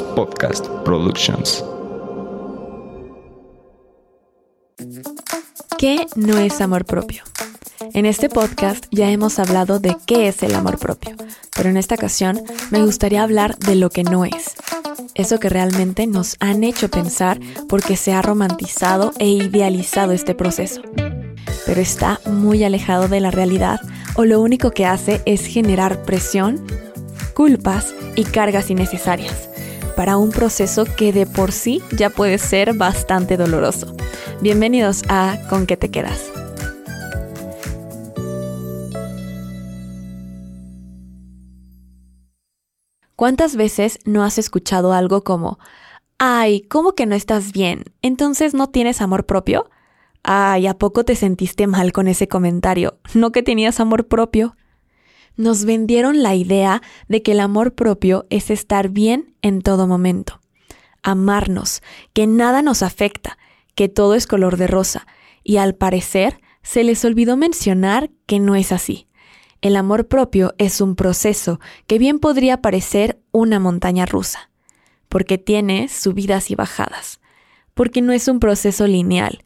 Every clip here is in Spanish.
Podcast Productions. ¿Qué no es amor propio? En este podcast ya hemos hablado de qué es el amor propio, pero en esta ocasión me gustaría hablar de lo que no es. Eso que realmente nos han hecho pensar porque se ha romantizado e idealizado este proceso. Pero está muy alejado de la realidad o lo único que hace es generar presión, culpas y cargas innecesarias para un proceso que de por sí ya puede ser bastante doloroso. Bienvenidos a Con qué te quedas. ¿Cuántas veces no has escuchado algo como, ay, ¿cómo que no estás bien? Entonces no tienes amor propio? Ay, ¿a poco te sentiste mal con ese comentario? ¿No que tenías amor propio? Nos vendieron la idea de que el amor propio es estar bien en todo momento, amarnos, que nada nos afecta, que todo es color de rosa, y al parecer se les olvidó mencionar que no es así. El amor propio es un proceso que bien podría parecer una montaña rusa, porque tiene subidas y bajadas, porque no es un proceso lineal,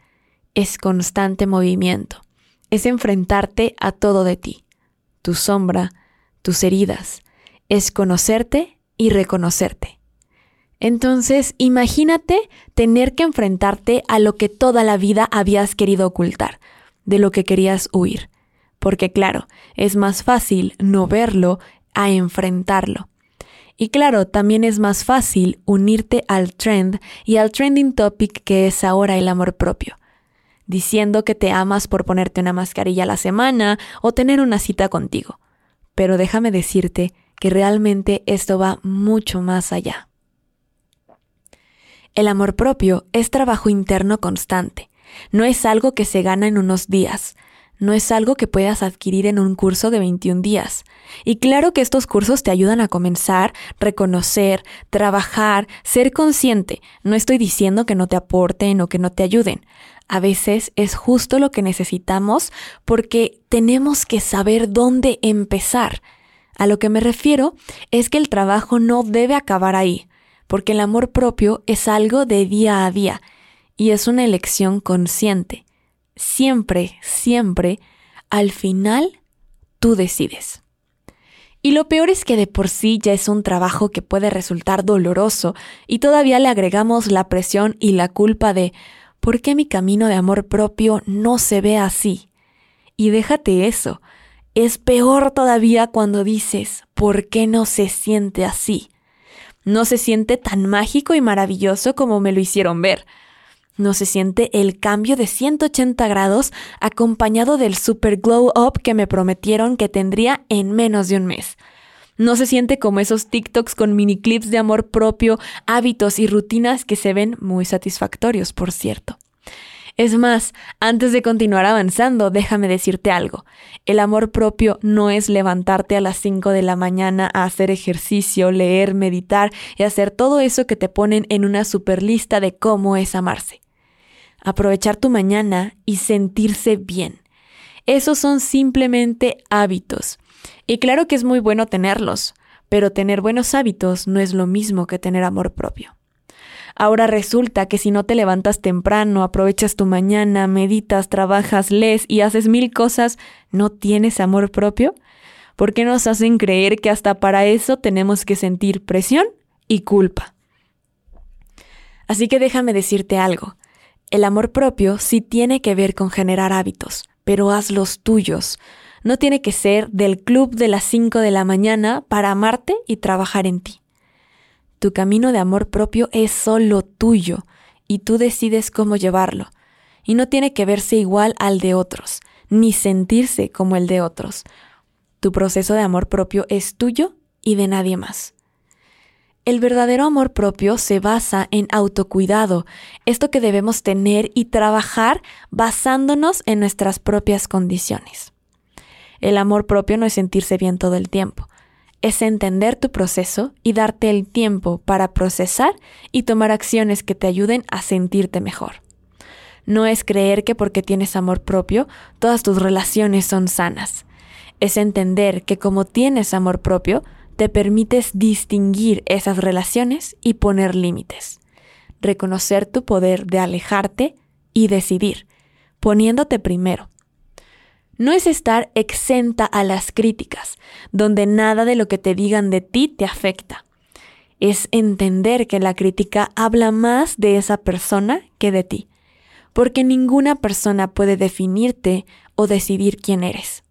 es constante movimiento, es enfrentarte a todo de ti, tu sombra, tus heridas, es conocerte y reconocerte. Entonces, imagínate tener que enfrentarte a lo que toda la vida habías querido ocultar, de lo que querías huir. Porque claro, es más fácil no verlo a enfrentarlo. Y claro, también es más fácil unirte al trend y al trending topic que es ahora el amor propio, diciendo que te amas por ponerte una mascarilla a la semana o tener una cita contigo. Pero déjame decirte que realmente esto va mucho más allá. El amor propio es trabajo interno constante. No es algo que se gana en unos días. No es algo que puedas adquirir en un curso de 21 días. Y claro que estos cursos te ayudan a comenzar, reconocer, trabajar, ser consciente. No estoy diciendo que no te aporten o que no te ayuden. A veces es justo lo que necesitamos porque tenemos que saber dónde empezar. A lo que me refiero es que el trabajo no debe acabar ahí porque el amor propio es algo de día a día y es una elección consciente. Siempre, siempre, al final, tú decides. Y lo peor es que de por sí ya es un trabajo que puede resultar doloroso y todavía le agregamos la presión y la culpa de ¿por qué mi camino de amor propio no se ve así? Y déjate eso, es peor todavía cuando dices ¿por qué no se siente así? No se siente tan mágico y maravilloso como me lo hicieron ver. No se siente el cambio de 180 grados acompañado del super glow up que me prometieron que tendría en menos de un mes. No se siente como esos TikToks con mini clips de amor propio, hábitos y rutinas que se ven muy satisfactorios, por cierto. Es más, antes de continuar avanzando, déjame decirte algo. El amor propio no es levantarte a las 5 de la mañana a hacer ejercicio, leer, meditar y hacer todo eso que te ponen en una super lista de cómo es amarse. Aprovechar tu mañana y sentirse bien. Esos son simplemente hábitos. Y claro que es muy bueno tenerlos, pero tener buenos hábitos no es lo mismo que tener amor propio. Ahora resulta que si no te levantas temprano, aprovechas tu mañana, meditas, trabajas, lees y haces mil cosas, ¿no tienes amor propio? ¿Por qué nos hacen creer que hasta para eso tenemos que sentir presión y culpa? Así que déjame decirte algo. El amor propio sí tiene que ver con generar hábitos, pero haz los tuyos. No tiene que ser del club de las 5 de la mañana para amarte y trabajar en ti. Tu camino de amor propio es solo tuyo y tú decides cómo llevarlo. Y no tiene que verse igual al de otros, ni sentirse como el de otros. Tu proceso de amor propio es tuyo y de nadie más. El verdadero amor propio se basa en autocuidado, esto que debemos tener y trabajar basándonos en nuestras propias condiciones. El amor propio no es sentirse bien todo el tiempo, es entender tu proceso y darte el tiempo para procesar y tomar acciones que te ayuden a sentirte mejor. No es creer que porque tienes amor propio, todas tus relaciones son sanas. Es entender que como tienes amor propio, te permites distinguir esas relaciones y poner límites. Reconocer tu poder de alejarte y decidir, poniéndote primero. No es estar exenta a las críticas, donde nada de lo que te digan de ti te afecta. Es entender que la crítica habla más de esa persona que de ti, porque ninguna persona puede definirte o decidir quién eres.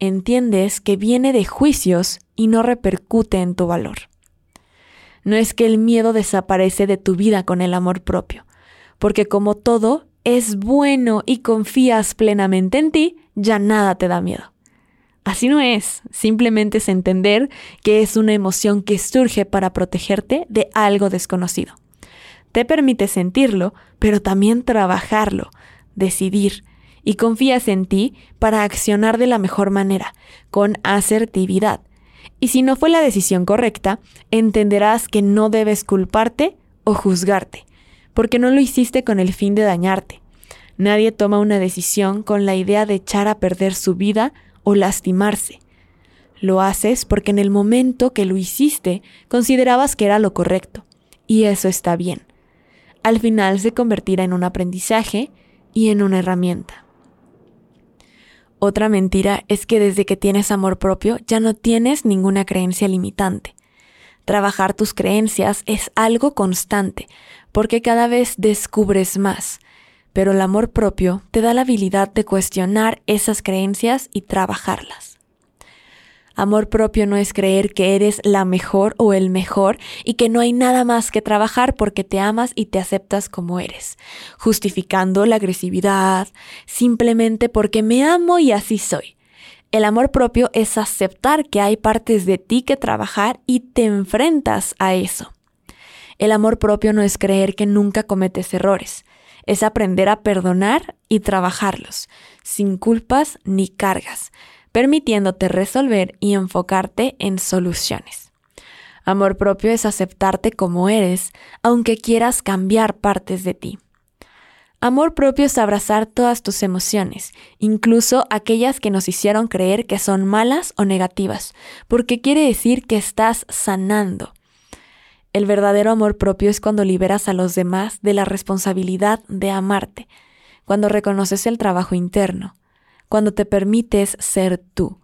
Entiendes que viene de juicios y no repercute en tu valor. No es que el miedo desaparece de tu vida con el amor propio, porque como todo es bueno y confías plenamente en ti, ya nada te da miedo. Así no es, simplemente es entender que es una emoción que surge para protegerte de algo desconocido. Te permite sentirlo, pero también trabajarlo, decidir, y confías en ti para accionar de la mejor manera, con asertividad, y si no fue la decisión correcta, entenderás que no debes culparte o juzgarte, porque no lo hiciste con el fin de dañarte. Nadie toma una decisión con la idea de echar a perder su vida o lastimarse. Lo haces porque en el momento que lo hiciste considerabas que era lo correcto, y eso está bien. Al final se convertirá en un aprendizaje y en una herramienta. Otra mentira es que desde que tienes amor propio ya no tienes ninguna creencia limitante. Trabajar tus creencias es algo constante, porque cada vez descubres más, pero el amor propio te da la habilidad de cuestionar esas creencias y trabajarlas. Amor propio no es creer que eres la mejor o el mejor y que no hay nada más que trabajar porque te amas y te aceptas como eres, justificando la agresividad simplemente porque me amo y así soy. El amor propio es aceptar que hay partes de ti que trabajar y te enfrentas a eso. El amor propio no es creer que nunca cometes errores, es aprender a perdonar y trabajarlos, sin culpas ni cargas permitiéndote resolver y enfocarte en soluciones. Amor propio es aceptarte como eres, aunque quieras cambiar partes de ti. Amor propio es abrazar todas tus emociones, incluso aquellas que nos hicieron creer que son malas o negativas, porque quiere decir que estás sanando. El verdadero amor propio es cuando liberas a los demás de la responsabilidad de amarte, cuando reconoces el trabajo interno, cuando te permites ser tú,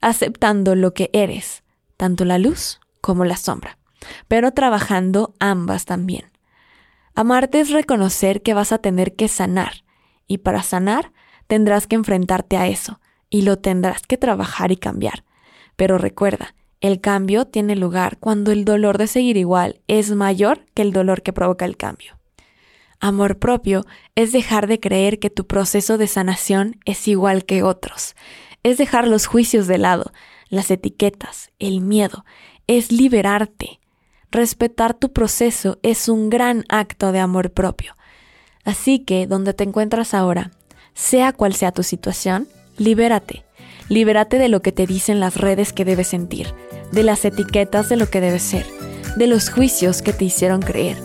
aceptando lo que eres, tanto la luz como la sombra, pero trabajando ambas también. Amarte es reconocer que vas a tener que sanar, y para sanar tendrás que enfrentarte a eso, y lo tendrás que trabajar y cambiar. Pero recuerda, el cambio tiene lugar cuando el dolor de seguir igual es mayor que el dolor que provoca el cambio. Amor propio es dejar de creer que tu proceso de sanación es igual que otros. Es dejar los juicios de lado, las etiquetas, el miedo. Es liberarte. Respetar tu proceso es un gran acto de amor propio. Así que, donde te encuentras ahora, sea cual sea tu situación, libérate. Libérate de lo que te dicen las redes que debes sentir, de las etiquetas de lo que debes ser, de los juicios que te hicieron creer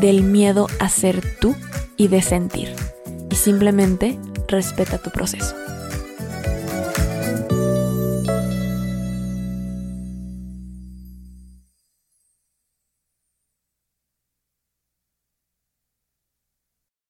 del miedo a ser tú y de sentir. Y simplemente respeta tu proceso.